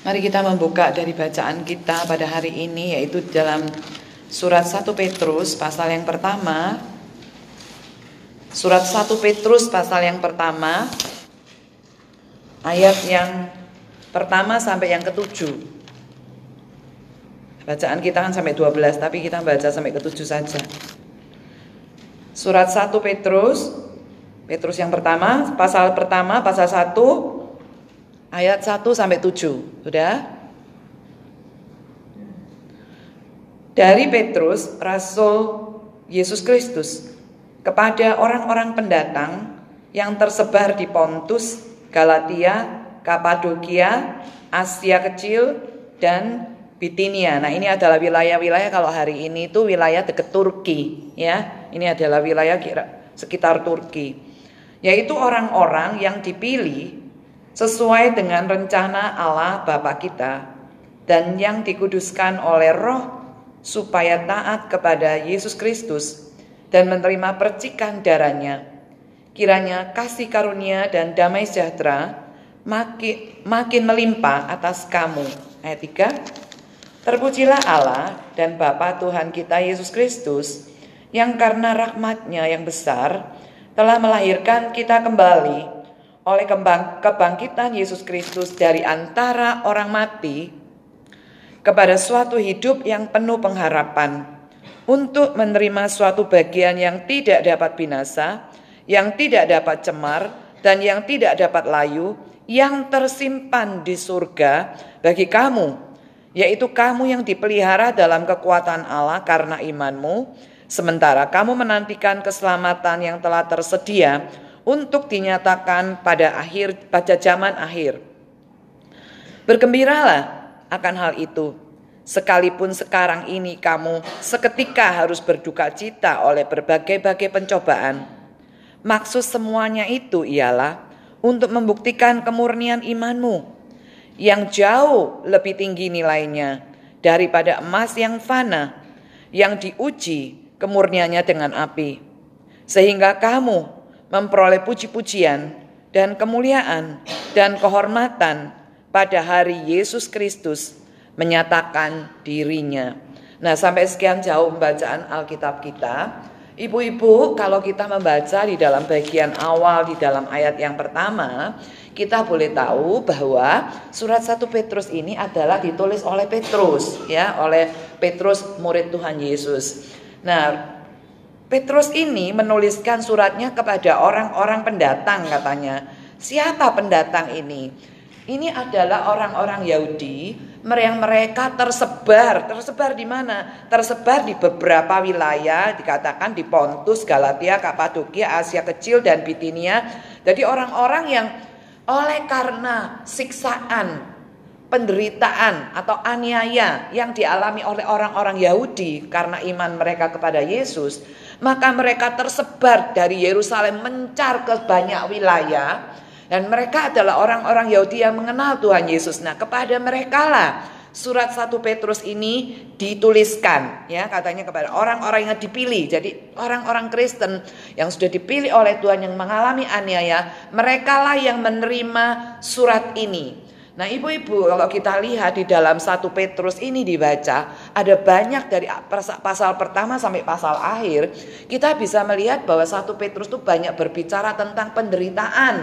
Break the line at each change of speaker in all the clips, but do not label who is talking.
Mari kita membuka dari bacaan kita pada hari ini yaitu dalam surat 1 Petrus pasal yang pertama. Surat 1 Petrus pasal yang pertama ayat yang pertama sampai yang ketujuh. Bacaan kita kan sampai 12 tapi kita baca sampai ketujuh saja. Surat 1 Petrus Petrus yang pertama, pasal pertama, pasal 1 ayat 1 sampai 7. Sudah? Dari Petrus, rasul Yesus Kristus kepada orang-orang pendatang yang tersebar di Pontus, Galatia, Kapadokia, Asia Kecil, dan Bitinia. Nah, ini adalah wilayah-wilayah kalau hari ini itu wilayah dekat Turki, ya. Ini adalah wilayah sekitar Turki. Yaitu orang-orang yang dipilih sesuai dengan rencana Allah Bapa kita dan yang dikuduskan oleh Roh supaya taat kepada Yesus Kristus dan menerima percikan darahnya. Kiranya kasih karunia dan damai sejahtera makin, makin melimpah atas kamu. Ayat 3. Terpujilah Allah dan Bapa Tuhan kita Yesus Kristus yang karena rahmatnya yang besar telah melahirkan kita kembali oleh kebangkitan Yesus Kristus dari antara orang mati kepada suatu hidup yang penuh pengharapan untuk menerima suatu bagian yang tidak dapat binasa, yang tidak dapat cemar, dan yang tidak dapat layu, yang tersimpan di surga bagi kamu, yaitu kamu yang dipelihara dalam kekuatan Allah karena imanmu, sementara kamu menantikan keselamatan yang telah tersedia untuk dinyatakan pada akhir pada zaman akhir. Bergembiralah akan hal itu. Sekalipun sekarang ini kamu seketika harus berduka cita oleh berbagai-bagai pencobaan. Maksud semuanya itu ialah untuk membuktikan kemurnian imanmu yang jauh lebih tinggi nilainya daripada emas yang fana yang diuji kemurniannya dengan api. Sehingga kamu memperoleh puji-pujian dan kemuliaan dan kehormatan pada hari Yesus Kristus menyatakan dirinya. Nah, sampai sekian jauh pembacaan Alkitab kita. Ibu-ibu, kalau kita membaca di dalam bagian awal di dalam ayat yang pertama, kita boleh tahu bahwa surat 1 Petrus ini adalah ditulis oleh Petrus, ya, oleh Petrus murid Tuhan Yesus. Nah, Petrus ini menuliskan suratnya kepada orang-orang pendatang katanya. Siapa pendatang ini? Ini adalah orang-orang Yahudi yang mereka tersebar. Tersebar di mana? Tersebar di beberapa wilayah, dikatakan di Pontus, Galatia, Kapadokia, Asia Kecil, dan Bitinia. Jadi orang-orang yang oleh karena siksaan, penderitaan atau aniaya yang dialami oleh orang-orang Yahudi karena iman mereka kepada Yesus, maka mereka tersebar dari Yerusalem mencar ke banyak wilayah dan mereka adalah orang-orang Yahudi yang mengenal Tuhan Yesus. Nah, kepada mereka lah surat 1 Petrus ini dituliskan ya katanya kepada orang-orang yang dipilih. Jadi orang-orang Kristen yang sudah dipilih oleh Tuhan yang mengalami aniaya, merekalah yang menerima surat ini. Nah ibu-ibu kalau kita lihat di dalam satu Petrus ini dibaca ada banyak dari pasal pertama sampai pasal akhir kita bisa melihat bahwa satu Petrus itu banyak berbicara tentang penderitaan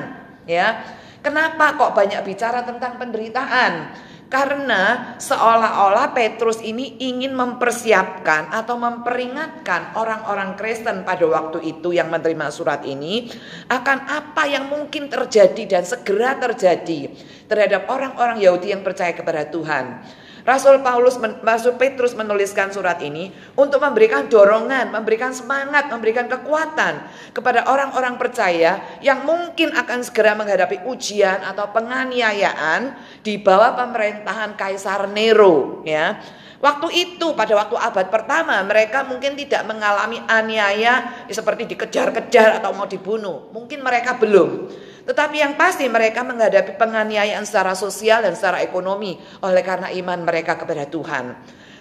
ya. Kenapa kok banyak bicara tentang penderitaan? Karena seolah-olah Petrus ini ingin mempersiapkan atau memperingatkan orang-orang Kristen pada waktu itu yang menerima surat ini akan apa yang mungkin terjadi dan segera terjadi terhadap orang-orang Yahudi yang percaya kepada Tuhan. Rasul Paulus, Rasul Petrus menuliskan surat ini untuk memberikan dorongan, memberikan semangat, memberikan kekuatan kepada orang-orang percaya yang mungkin akan segera menghadapi ujian atau penganiayaan di bawah pemerintahan Kaisar Nero, ya. Waktu itu pada waktu abad pertama mereka mungkin tidak mengalami aniaya seperti dikejar-kejar atau mau dibunuh. Mungkin mereka belum. Tetapi yang pasti mereka menghadapi penganiayaan secara sosial dan secara ekonomi oleh karena iman mereka kepada Tuhan.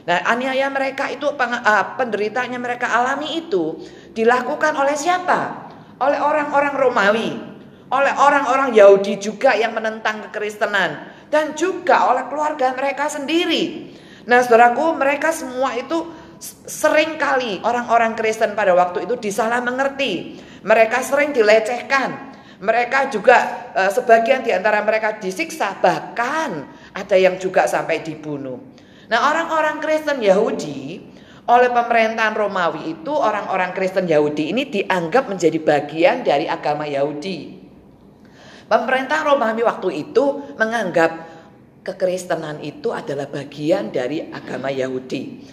Nah, aniaya mereka itu uh, penderitaannya mereka alami itu dilakukan oleh siapa? Oleh orang-orang Romawi. oleh orang-orang Yahudi juga yang menentang kekristenan dan juga oleh keluarga mereka sendiri. Nah, saudaraku, mereka semua itu sering kali orang-orang Kristen pada waktu itu disalah mengerti. Mereka sering dilecehkan. Mereka juga eh, sebagian di antara mereka disiksa, bahkan ada yang juga sampai dibunuh. Nah, orang-orang Kristen Yahudi oleh pemerintahan Romawi itu orang-orang Kristen Yahudi ini dianggap menjadi bagian dari agama Yahudi. Pemerintah Romawi waktu itu menganggap kekristenan itu adalah bagian dari agama Yahudi.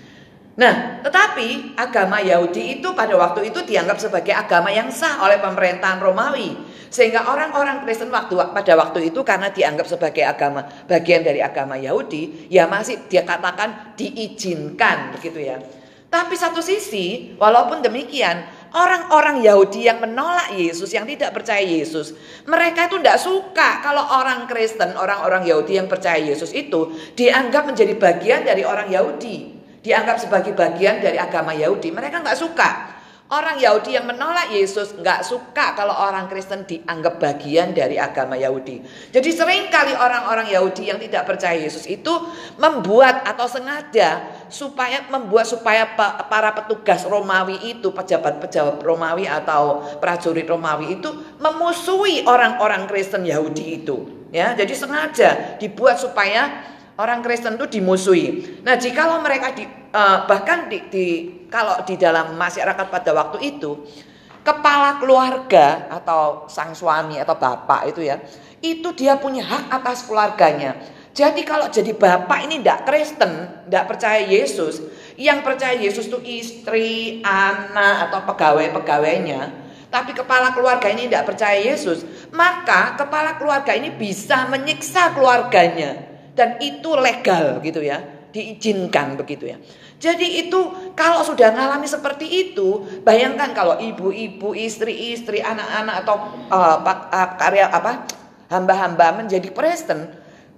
Nah, tetapi agama Yahudi itu pada waktu itu dianggap sebagai agama yang sah oleh pemerintahan Romawi. Sehingga orang-orang Kristen waktu pada waktu itu karena dianggap sebagai agama bagian dari agama Yahudi, ya masih dia katakan diizinkan begitu ya. Tapi satu sisi, walaupun demikian, orang-orang Yahudi yang menolak Yesus, yang tidak percaya Yesus, mereka itu tidak suka kalau orang Kristen, orang-orang Yahudi yang percaya Yesus itu dianggap menjadi bagian dari orang Yahudi, dianggap sebagai bagian dari agama Yahudi. Mereka nggak suka. Orang Yahudi yang menolak Yesus nggak suka kalau orang Kristen dianggap bagian dari agama Yahudi. Jadi sering kali orang-orang Yahudi yang tidak percaya Yesus itu membuat atau sengaja supaya membuat supaya para petugas Romawi itu pejabat-pejabat Romawi atau prajurit Romawi itu memusuhi orang-orang Kristen Yahudi itu ya jadi sengaja dibuat supaya orang Kristen itu dimusuhi. Nah jikalau mereka di, uh, bahkan di, di kalau di dalam masyarakat pada waktu itu kepala keluarga atau sang suami atau bapak itu ya itu dia punya hak atas keluarganya. Jadi kalau jadi bapak ini tidak Kristen, tidak percaya Yesus, yang percaya Yesus itu istri, anak atau pegawai-pegawainya, tapi kepala keluarga ini tidak percaya Yesus, maka kepala keluarga ini bisa menyiksa keluarganya dan itu legal gitu ya, diizinkan begitu ya. Jadi itu kalau sudah mengalami seperti itu, bayangkan kalau ibu-ibu, istri-istri, anak-anak atau uh, karya apa hamba-hamba menjadi Kristen,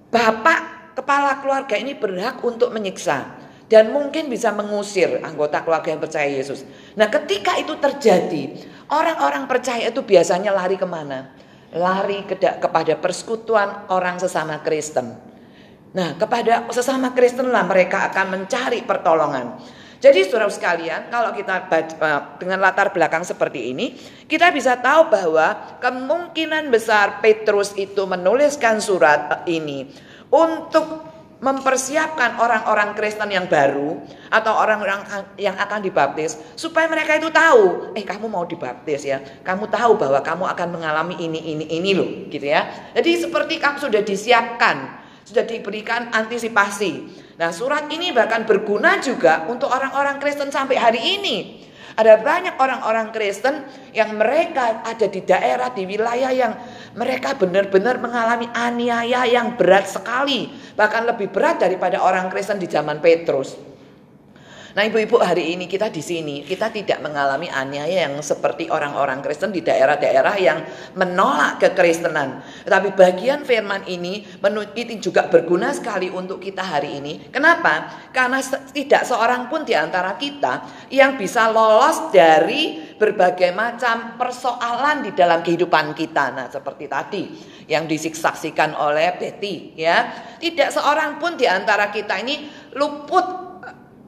Bapak kepala keluarga ini berhak untuk menyiksa dan mungkin bisa mengusir anggota keluarga yang percaya Yesus. Nah, ketika itu terjadi, orang-orang percaya itu biasanya lari ke mana? Lari ke, kepada persekutuan orang sesama Kristen. Nah, kepada sesama Kristen lah mereka akan mencari pertolongan. Jadi saudara sekalian, kalau kita baca, dengan latar belakang seperti ini, kita bisa tahu bahwa kemungkinan besar Petrus itu menuliskan surat ini untuk mempersiapkan orang-orang Kristen yang baru atau orang-orang yang akan dibaptis supaya mereka itu tahu, eh kamu mau dibaptis ya, kamu tahu bahwa kamu akan mengalami ini ini ini loh, gitu ya. Jadi seperti kamu sudah disiapkan, sudah diberikan antisipasi. Nah, surat ini bahkan berguna juga untuk orang-orang Kristen sampai hari ini. Ada banyak orang-orang Kristen yang mereka ada di daerah, di wilayah yang mereka benar-benar mengalami aniaya yang berat sekali. Bahkan lebih berat daripada orang Kristen di zaman Petrus. Nah ibu-ibu hari ini kita di sini kita tidak mengalami aniaya yang seperti orang-orang Kristen di daerah-daerah yang menolak kekristenan. Tetapi bagian firman ini menurut juga berguna sekali untuk kita hari ini. Kenapa? Karena tidak seorang pun di antara kita yang bisa lolos dari berbagai macam persoalan di dalam kehidupan kita. Nah, seperti tadi yang disaksikan oleh Betty ya. Tidak seorang pun di antara kita ini luput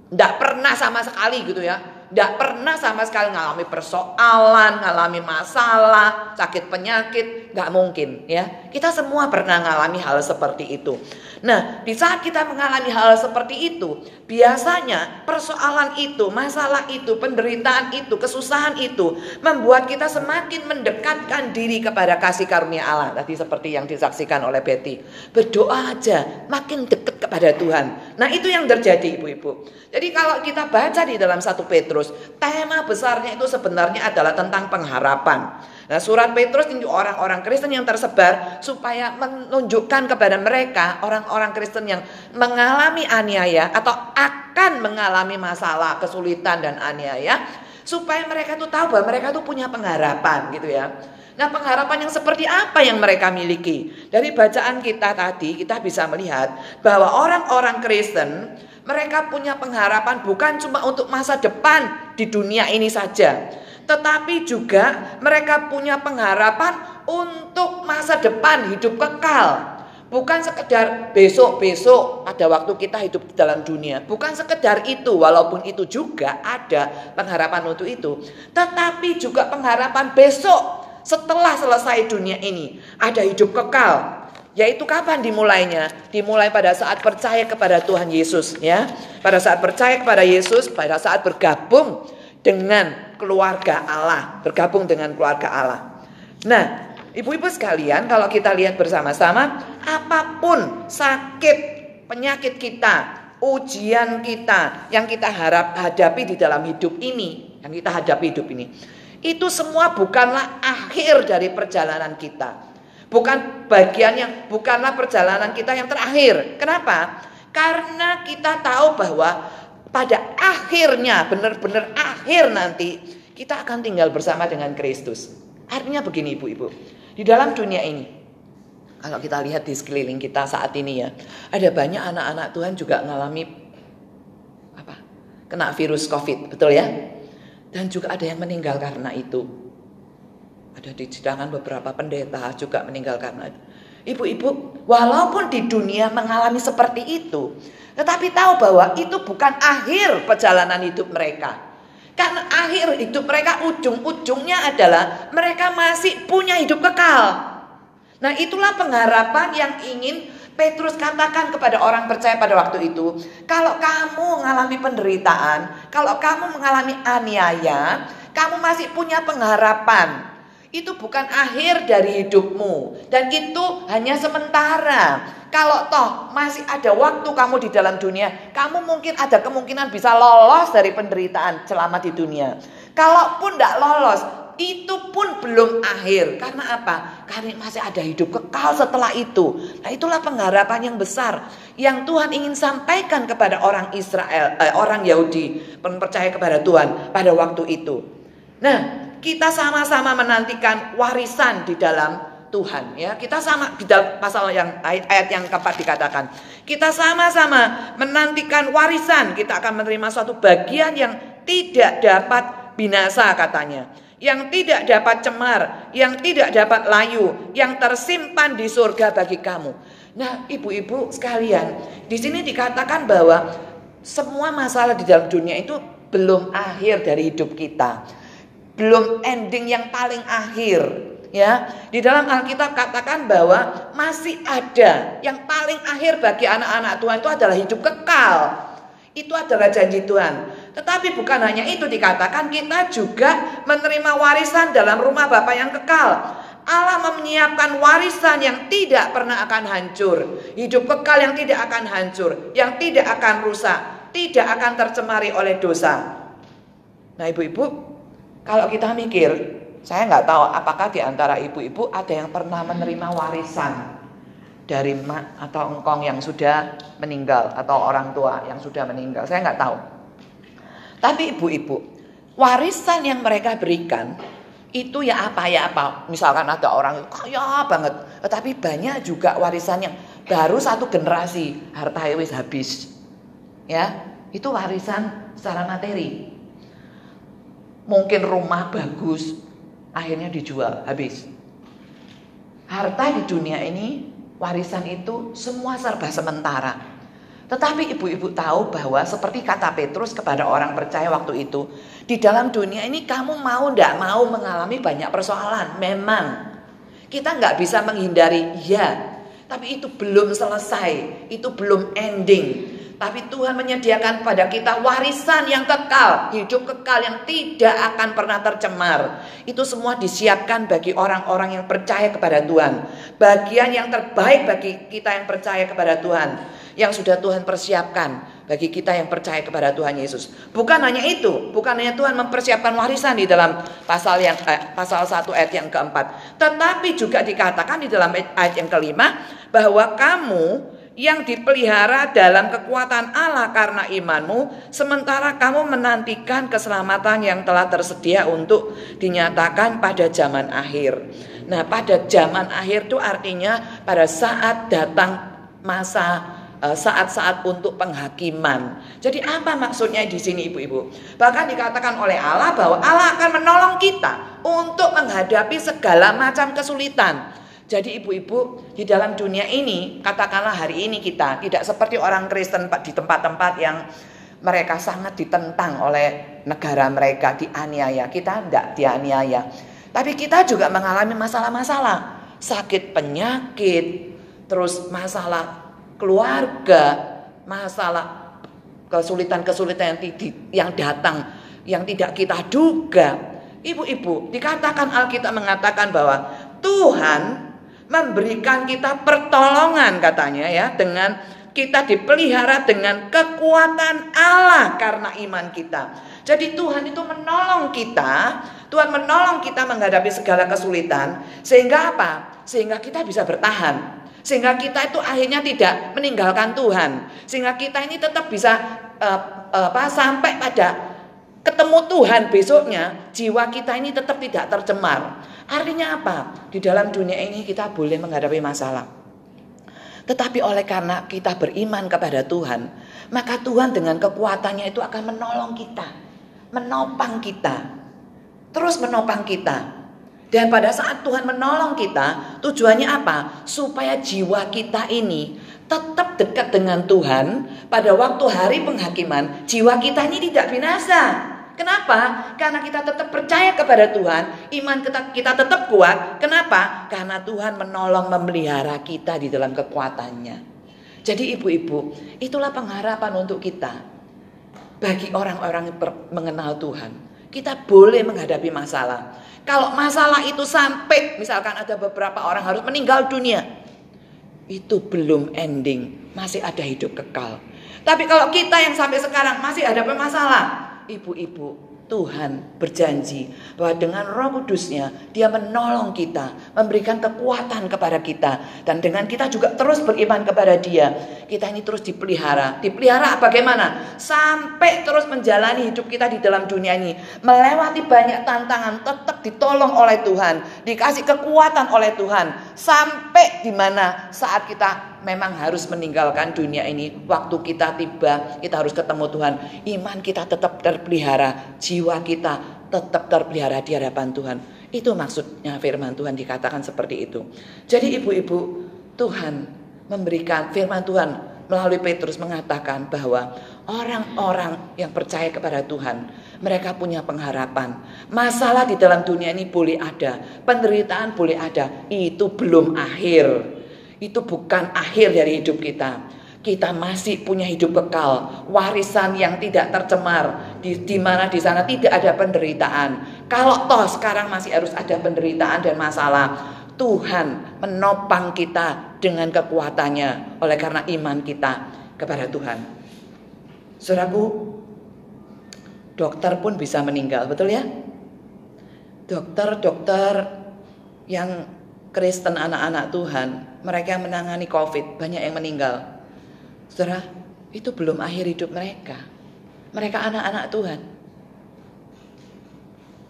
tidak pernah sama sekali gitu ya. Tidak pernah sama sekali ngalami persoalan, ngalami masalah, sakit penyakit, nggak mungkin ya. Kita semua pernah ngalami hal seperti itu. Nah, di saat kita mengalami hal seperti itu, biasanya persoalan itu, masalah itu, penderitaan itu, kesusahan itu membuat kita semakin mendekatkan diri kepada kasih karunia Allah. Tadi seperti yang disaksikan oleh Betty. Berdoa aja, makin dekat kepada Tuhan. Nah, itu yang terjadi ibu-ibu. Jadi kalau kita baca di dalam satu Petrus, tema besarnya itu sebenarnya adalah tentang pengharapan. Nah, surat Petrus ini orang-orang Kristen yang tersebar supaya menunjukkan kepada mereka orang-orang Kristen yang mengalami aniaya atau akan mengalami masalah, kesulitan dan aniaya supaya mereka tuh tahu bahwa mereka tuh punya pengharapan gitu ya. Nah, pengharapan yang seperti apa yang mereka miliki? Dari bacaan kita tadi kita bisa melihat bahwa orang-orang Kristen mereka punya pengharapan bukan cuma untuk masa depan di dunia ini saja, tetapi juga mereka punya pengharapan Untuk masa depan hidup kekal. Bukan sekedar besok-besok ada waktu kita hidup di dalam dunia. Bukan sekedar itu, walaupun itu juga ada pengharapan untuk itu. Tetapi juga pengharapan besok setelah selesai dunia ini. Ada hidup kekal. Yaitu kapan dimulainya? Dimulai pada saat percaya kepada Tuhan Yesus ya. Pada saat percaya kepada Yesus, pada saat bergabung dengan keluarga Allah, bergabung dengan keluarga Allah. Nah, Ibu-ibu sekalian, kalau kita lihat bersama-sama, apa pun sakit, penyakit kita, ujian kita yang kita harap hadapi di dalam hidup ini, yang kita hadapi hidup ini, itu semua bukanlah akhir dari perjalanan kita. Bukan bagian yang bukanlah perjalanan kita yang terakhir. Kenapa? Karena kita tahu bahwa pada akhirnya, benar-benar akhir nanti, kita akan tinggal bersama dengan Kristus. Artinya begini ibu-ibu, di dalam dunia ini, kalau kita lihat di sekeliling kita saat ini ya, ada banyak anak-anak Tuhan juga mengalami apa? Kena virus COVID, betul ya? Dan juga ada yang meninggal karena itu. Ada di sedangkan beberapa pendeta juga meninggal karena itu. Ibu-ibu, walaupun di dunia mengalami seperti itu, tetapi tahu bahwa itu bukan akhir perjalanan hidup mereka. Karena akhir hidup mereka ujung-ujungnya adalah mereka masih punya hidup kekal. Nah itulah pengharapan yang ingin Petrus katakan kepada orang percaya pada waktu itu. Kalau kamu mengalami penderitaan, kalau kamu mengalami aniaya, kamu masih punya pengharapan. Itu bukan akhir dari hidupmu. Dan itu hanya sementara. Kalau toh masih ada waktu kamu di dalam dunia, kamu mungkin ada kemungkinan bisa lolos dari penderitaan selama di dunia. Kalaupun tidak lolos, itu pun belum akhir. Karena apa? Karena masih ada hidup kekal setelah itu. Nah, itulah pengharapan yang besar yang Tuhan ingin sampaikan kepada orang Israel, eh, orang Yahudi, percaya kepada Tuhan pada waktu itu. Nah, kita sama-sama menantikan warisan di dalam Tuhan ya. Kita sama di dalam pasal yang ayat, ayat yang keempat dikatakan, kita sama-sama menantikan warisan, kita akan menerima suatu bagian yang tidak dapat binasa katanya, yang tidak dapat cemar, yang tidak dapat layu, yang tersimpan di surga bagi kamu. Nah, ibu-ibu sekalian, di sini dikatakan bahwa semua masalah di dalam dunia itu belum akhir dari hidup kita. Belum ending yang paling akhir ya. Di dalam Alkitab katakan bahwa masih ada yang paling akhir bagi anak-anak Tuhan itu adalah hidup kekal. Itu adalah janji Tuhan. Tetapi bukan hanya itu dikatakan kita juga menerima warisan dalam rumah Bapa yang kekal. Allah menyiapkan warisan yang tidak pernah akan hancur. Hidup kekal yang tidak akan hancur, yang tidak akan rusak, tidak akan tercemari oleh dosa. Nah ibu-ibu, kalau kita mikir saya nggak tahu apakah di antara ibu-ibu ada yang pernah menerima warisan dari mak atau engkong yang sudah meninggal atau orang tua yang sudah meninggal. Saya nggak tahu. Tapi ibu-ibu, warisan yang mereka berikan itu ya apa ya apa. Misalkan ada orang kaya banget, tetapi banyak juga warisan yang baru satu generasi harta wis habis. Ya, itu warisan secara materi. Mungkin rumah bagus, akhirnya dijual habis. Harta di dunia ini, warisan itu semua serba sementara. Tetapi ibu-ibu tahu bahwa seperti kata Petrus kepada orang percaya waktu itu, di dalam dunia ini kamu mau ndak mau mengalami banyak persoalan. Memang kita nggak bisa menghindari, ya. Tapi itu belum selesai, itu belum ending. Tapi Tuhan menyediakan pada kita warisan yang kekal, hidup kekal yang tidak akan pernah tercemar. Itu semua disiapkan bagi orang-orang yang percaya kepada Tuhan. Bagian yang terbaik bagi kita yang percaya kepada Tuhan, yang sudah Tuhan persiapkan bagi kita yang percaya kepada Tuhan Yesus. Bukan hanya itu, bukan hanya Tuhan mempersiapkan warisan di dalam pasal yang eh, pasal 1 ayat yang keempat, tetapi juga dikatakan di dalam ayat yang kelima bahwa kamu yang dipelihara dalam kekuatan Allah karena imanmu, sementara kamu menantikan keselamatan yang telah tersedia untuk dinyatakan pada zaman akhir. Nah, pada zaman akhir itu artinya pada saat datang masa Eh, saat-saat untuk penghakiman. Jadi apa maksudnya di sini ibu-ibu? Bahkan dikatakan oleh Allah bahwa Allah akan menolong kita untuk menghadapi segala macam kesulitan. Jadi ibu-ibu di dalam dunia ini katakanlah hari ini kita tidak seperti orang Kristen di tempat-tempat yang mereka sangat ditentang oleh negara mereka dianiaya. Kita tidak dianiaya. Tapi kita juga mengalami masalah-masalah, sakit penyakit, terus masalah keluarga, masalah kesulitan-kesulitan yang, yang datang yang tidak kita duga. Ibu-ibu, dikatakan Alkitab mengatakan bahwa Tuhan memberikan kita pertolongan katanya ya dengan kita dipelihara dengan kekuatan Allah karena iman kita. Jadi Tuhan itu menolong kita, Tuhan menolong kita menghadapi segala kesulitan sehingga apa? Sehingga kita bisa bertahan. Sehingga kita itu akhirnya tidak meninggalkan Tuhan. Sehingga kita ini tetap bisa uh, apa sampai pada ketemu Tuhan besoknya, jiwa kita ini tetap tidak tercemar. Artinya apa? Di dalam dunia ini kita boleh menghadapi masalah. Tetapi oleh karena kita beriman kepada Tuhan, maka Tuhan dengan kekuatannya itu akan menolong kita, menopang kita, terus menopang kita. Dan pada saat Tuhan menolong kita, tujuannya apa? Supaya jiwa kita ini tetap dekat dengan Tuhan. Pada waktu hari penghakiman, jiwa kita ini tidak binasa. Kenapa? Karena kita tetap percaya kepada Tuhan, iman kita, kita tetap kuat. Kenapa? Karena Tuhan menolong memelihara kita di dalam kekuatannya. Jadi ibu-ibu, itulah pengharapan untuk kita. Bagi orang-orang yang mengenal Tuhan, kita boleh menghadapi masalah. Kalau masalah itu sampai misalkan ada beberapa orang harus meninggal dunia, itu belum ending, masih ada hidup kekal. Tapi kalau kita yang sampai sekarang masih ada masalah, ibu-ibu, Tuhan berjanji bahwa dengan roh kudusnya dia menolong kita, memberikan kekuatan kepada kita. Dan dengan kita juga terus beriman kepada dia. Kita ini terus dipelihara. Dipelihara bagaimana? Sampai terus menjalani hidup kita di dalam dunia ini. Melewati banyak tantangan tetap ditolong oleh Tuhan. Dikasih kekuatan oleh Tuhan. Sampai di mana saat kita memang harus meninggalkan dunia ini. Waktu kita tiba, kita harus ketemu Tuhan. Iman kita tetap terpelihara, jiwa kita tetap terpelihara di hadapan Tuhan. Itu maksudnya firman Tuhan dikatakan seperti itu. Jadi ibu-ibu, Tuhan memberikan firman Tuhan melalui Petrus mengatakan bahwa orang-orang yang percaya kepada Tuhan, mereka punya pengharapan. Masalah di dalam dunia ini boleh ada, penderitaan boleh ada, itu belum akhir itu bukan akhir dari hidup kita. Kita masih punya hidup kekal, warisan yang tidak tercemar, di, di mana di sana tidak ada penderitaan. Kalau toh sekarang masih harus ada penderitaan dan masalah, Tuhan menopang kita dengan kekuatannya oleh karena iman kita kepada Tuhan. Saudaraku, dokter pun bisa meninggal, betul ya? Dokter-dokter yang Kristen anak-anak Tuhan, mereka yang menangani COVID, banyak yang meninggal. Saudara, itu belum akhir hidup mereka. Mereka anak-anak Tuhan.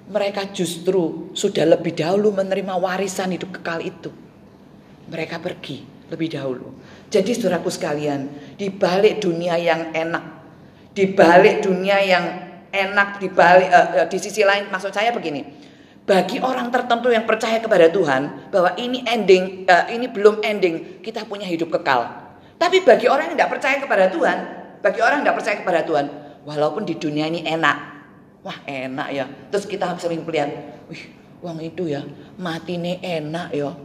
Mereka justru sudah lebih dahulu menerima warisan hidup kekal itu. Mereka pergi lebih dahulu. Jadi saudaraku sekalian, di balik dunia yang enak, di balik dunia yang enak, di balik uh, di sisi lain maksud saya begini bagi orang tertentu yang percaya kepada Tuhan bahwa ini ending, uh, ini belum ending, kita punya hidup kekal. Tapi bagi orang yang tidak percaya kepada Tuhan, bagi orang yang tidak percaya kepada Tuhan, walaupun di dunia ini enak, wah enak ya. Terus kita sering melihat, wih, uang itu ya, mati ini enak ya.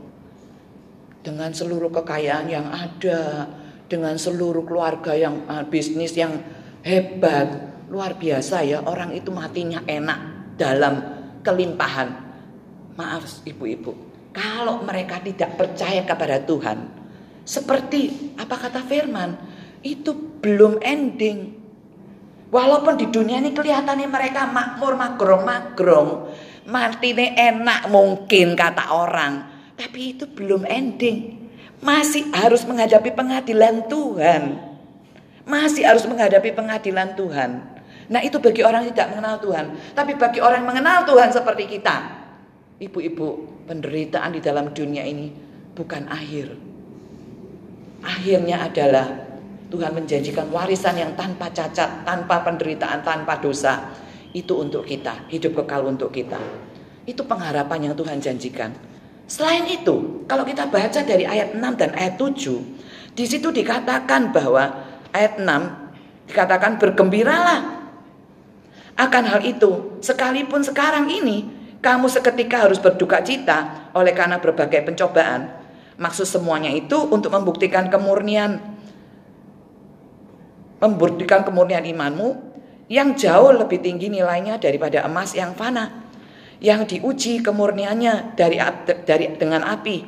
Dengan seluruh kekayaan yang ada, dengan seluruh keluarga yang uh, bisnis yang hebat, luar biasa ya. Orang itu matinya enak dalam kelimpahan. Maaf ibu-ibu, kalau mereka tidak percaya kepada Tuhan, seperti apa kata firman, itu belum ending. Walaupun di dunia ini kelihatannya mereka makmur, magrong, magrong, mati ini enak mungkin kata orang, tapi itu belum ending. Masih harus menghadapi pengadilan Tuhan. Masih harus menghadapi pengadilan Tuhan. Nah itu bagi orang tidak mengenal Tuhan. Tapi bagi orang mengenal Tuhan seperti kita. Ibu-ibu, penderitaan di dalam dunia ini bukan akhir. Akhirnya adalah Tuhan menjanjikan warisan yang tanpa cacat, tanpa penderitaan, tanpa dosa. Itu untuk kita, hidup kekal untuk kita. Itu pengharapan yang Tuhan janjikan. Selain itu, kalau kita baca dari ayat 6 dan ayat 7, di situ dikatakan bahwa ayat 6 dikatakan bergembiralah akan hal itu. Sekalipun sekarang ini kamu seketika harus berduka cita oleh karena berbagai pencobaan. Maksud semuanya itu untuk membuktikan kemurnian membuktikan kemurnian imanmu yang jauh lebih tinggi nilainya daripada emas yang fana yang diuji kemurniannya dari dari dengan api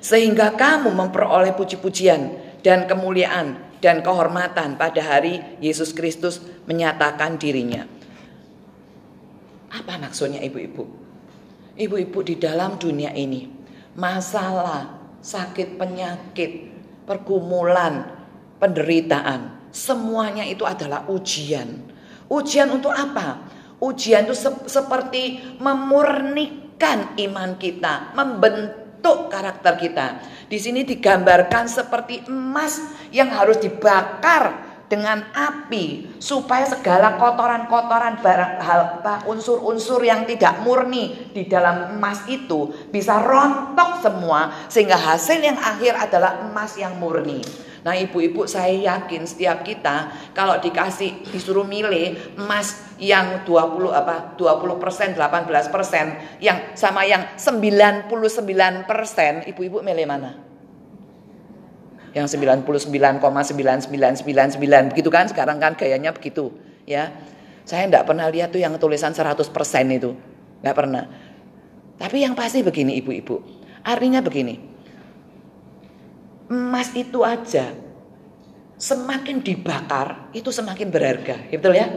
sehingga kamu memperoleh puji-pujian dan kemuliaan dan kehormatan pada hari Yesus Kristus menyatakan dirinya. Apa maksudnya ibu-ibu? Ibu-ibu di dalam dunia ini masalah, sakit penyakit, pergumulan, penderitaan, semuanya itu adalah ujian. Ujian untuk apa? Ujian itu se seperti memurnikan iman kita, membentuk karakter kita. Di sini digambarkan seperti emas yang harus dibakar dengan api supaya segala kotoran-kotoran barang hal unsur-unsur yang tidak murni di dalam emas itu bisa rontok semua sehingga hasil yang akhir adalah emas yang murni. Nah ibu-ibu saya yakin setiap kita kalau dikasih disuruh milih emas yang 20 apa 20 persen 18 persen yang sama yang 99 persen ibu-ibu milih mana? Yang 99,9999 begitu kan? Sekarang kan gayanya begitu ya. Saya tidak pernah lihat tuh yang tulisan 100% itu nggak pernah. Tapi yang pasti begini ibu-ibu. Artinya begini. Emas itu aja semakin dibakar itu semakin berharga betul ya?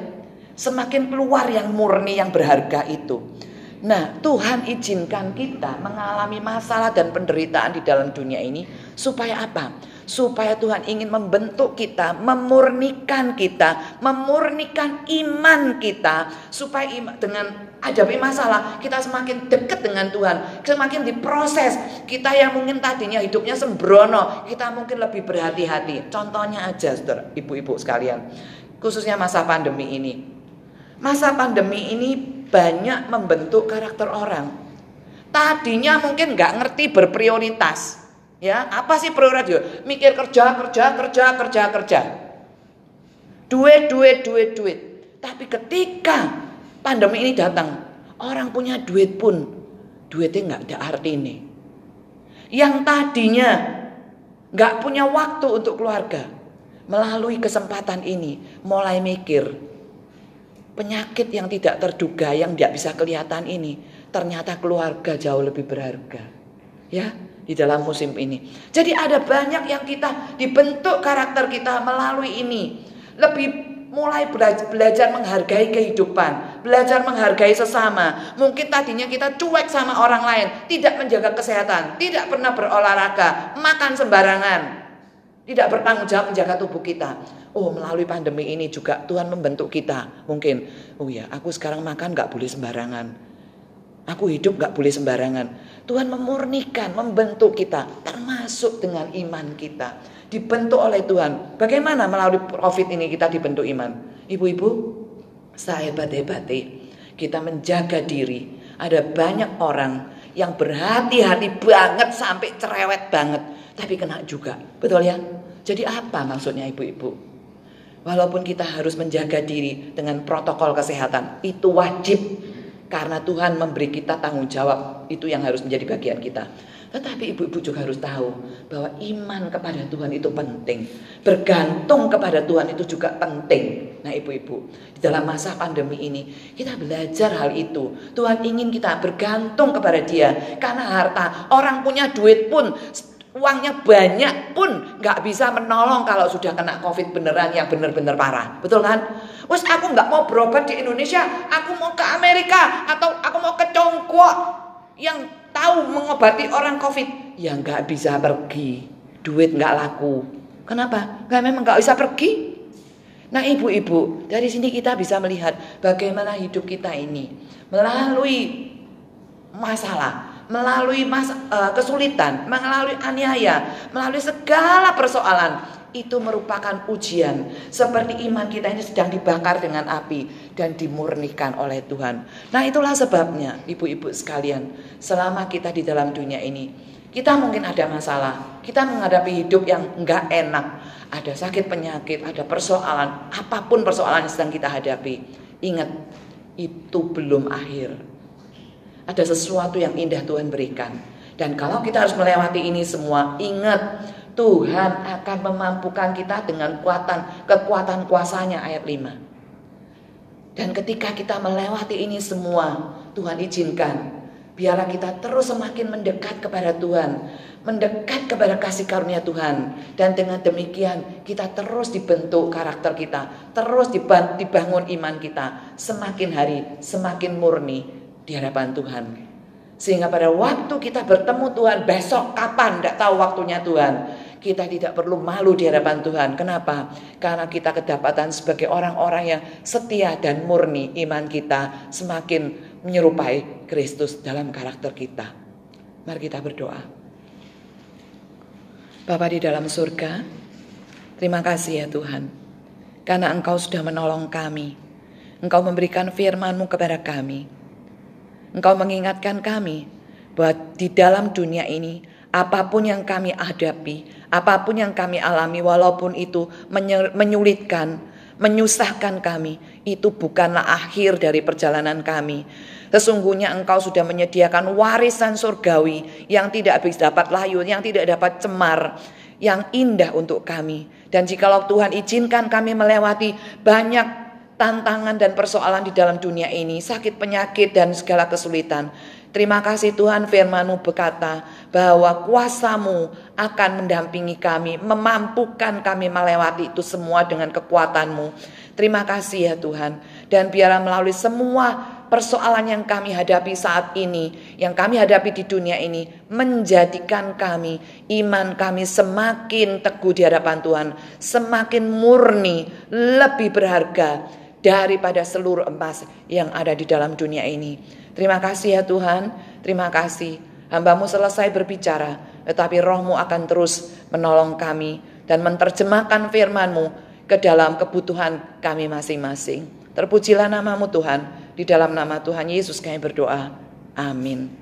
Semakin keluar yang murni yang berharga itu. Nah, Tuhan izinkan kita mengalami masalah dan penderitaan di dalam dunia ini supaya apa? Supaya Tuhan ingin membentuk kita, memurnikan kita, memurnikan iman kita supaya dengan hadapi masalah kita semakin dekat dengan Tuhan, semakin diproses. Kita yang mungkin tadinya hidupnya sembrono, kita mungkin lebih berhati-hati. Contohnya aja, ibu-ibu sekalian, khususnya masa pandemi ini. Masa pandemi ini banyak membentuk karakter orang. Tadinya mungkin nggak ngerti berprioritas. Ya, apa sih prioritas? Mikir kerja, kerja, kerja, kerja, kerja. Duit, duit, duit, duit. Tapi ketika pandemi ini datang, orang punya duit pun duitnya nggak ada arti ini. Yang tadinya nggak punya waktu untuk keluarga, melalui kesempatan ini mulai mikir penyakit yang tidak terduga yang tidak bisa kelihatan ini ternyata keluarga jauh lebih berharga. Ya, di dalam musim ini. Jadi ada banyak yang kita dibentuk karakter kita melalui ini. Lebih mulai belajar, menghargai kehidupan, belajar menghargai sesama. Mungkin tadinya kita cuek sama orang lain, tidak menjaga kesehatan, tidak pernah berolahraga, makan sembarangan, tidak bertanggung jawab menjaga tubuh kita. Oh melalui pandemi ini juga Tuhan membentuk kita. Mungkin, oh ya aku sekarang makan gak boleh sembarangan. Aku hidup gak boleh sembarangan. Tuhan memurnikan, membentuk kita, termasuk dengan iman kita. Dibentuk oleh Tuhan. Bagaimana melalui profit ini kita dibentuk iman? Ibu-ibu, saya hebat-hebati. Kita menjaga diri. Ada banyak orang yang berhati-hati banget sampai cerewet banget. Tapi kena juga. Betul ya? Jadi apa maksudnya ibu-ibu? Walaupun kita harus menjaga diri dengan protokol kesehatan, itu wajib karena Tuhan memberi kita tanggung jawab, itu yang harus menjadi bagian kita. Tetapi ibu-ibu juga harus tahu bahwa iman kepada Tuhan itu penting. Bergantung kepada Tuhan itu juga penting. Nah ibu-ibu, di dalam masa pandemi ini kita belajar hal itu. Tuhan ingin kita bergantung kepada dia. Karena harta, orang punya duit pun uangnya banyak pun nggak bisa menolong kalau sudah kena covid beneran yang bener-bener parah. Betul kan? Wes aku nggak mau berobat di Indonesia. Aku mau ke Amerika atau aku mau ke Tiongkok yang tahu mengobati orang covid. Ya nggak bisa pergi. Duit nggak laku. Kenapa? Nggak memang nggak bisa pergi. Nah ibu-ibu dari sini kita bisa melihat bagaimana hidup kita ini melalui masalah melalui mas, uh, kesulitan, melalui aniaya, melalui segala persoalan, itu merupakan ujian. Seperti iman kita ini sedang dibakar dengan api dan dimurnikan oleh Tuhan. Nah itulah sebabnya ibu-ibu sekalian, selama kita di dalam dunia ini, kita mungkin ada masalah, kita menghadapi hidup yang enggak enak, ada sakit penyakit, ada persoalan, apa pun persoalan yang sedang kita hadapi. Ingat, itu belum akhir. Ada sesuatu yang indah Tuhan berikan. Dan kalau kita harus melewati ini semua, ingat Tuhan akan memampukan kita dengan kekuatan kekuatan kuasanya ayat 5. Dan ketika kita melewati ini semua, Tuhan izinkan biarlah kita terus semakin mendekat kepada Tuhan, mendekat kepada kasih karunia Tuhan. Dan dengan demikian kita terus dibentuk karakter kita, terus dibangun iman kita, semakin hari semakin murni di hadapan Tuhan. Sehingga pada waktu kita bertemu Tuhan besok kapan tidak tahu waktunya Tuhan. Kita tidak perlu malu di hadapan Tuhan. Kenapa? Karena kita kedapatan sebagai orang-orang yang setia dan murni iman kita semakin menyerupai Kristus dalam karakter kita. Mari kita berdoa. Bapa di dalam surga, terima kasih ya Tuhan. Karena Engkau sudah menolong kami. Engkau memberikan firman-Mu kepada kami Engkau mengingatkan kami bahwa di dalam dunia ini apa pun yang kami hadapi, apa pun yang kami alami walaupun itu menyulitkan, menyusahkan kami, itu bukanlah akhir dari perjalanan kami. Sesungguhnya engkau sudah menyediakan warisan surgawi yang tidak bisa dapat layu, yang tidak dapat cemar, yang indah untuk kami. Dan jikalau Tuhan izinkan kami melewati banyak tantangan dan persoalan di dalam dunia ini, sakit penyakit dan segala kesulitan. Terima kasih Tuhan firmanmu berkata bahwa kuasamu akan mendampingi kami, memampukan kami melewati itu semua dengan kekuatanmu. Terima kasih ya Tuhan. Dan biarlah melalui semua persoalan yang kami hadapi saat ini, yang kami hadapi di dunia ini, menjadikan kami, iman kami semakin teguh di hadapan Tuhan, semakin murni, lebih berharga, daripada seluruh emas yang ada di dalam dunia ini. Terima kasih ya Tuhan, terima kasih. Hambamu selesai berbicara, tetapi rohmu akan terus menolong kami dan menerjemahkan firmanmu ke dalam kebutuhan kami masing-masing. Terpujilah namamu Tuhan, di dalam nama Tuhan Yesus kami berdoa. Amin.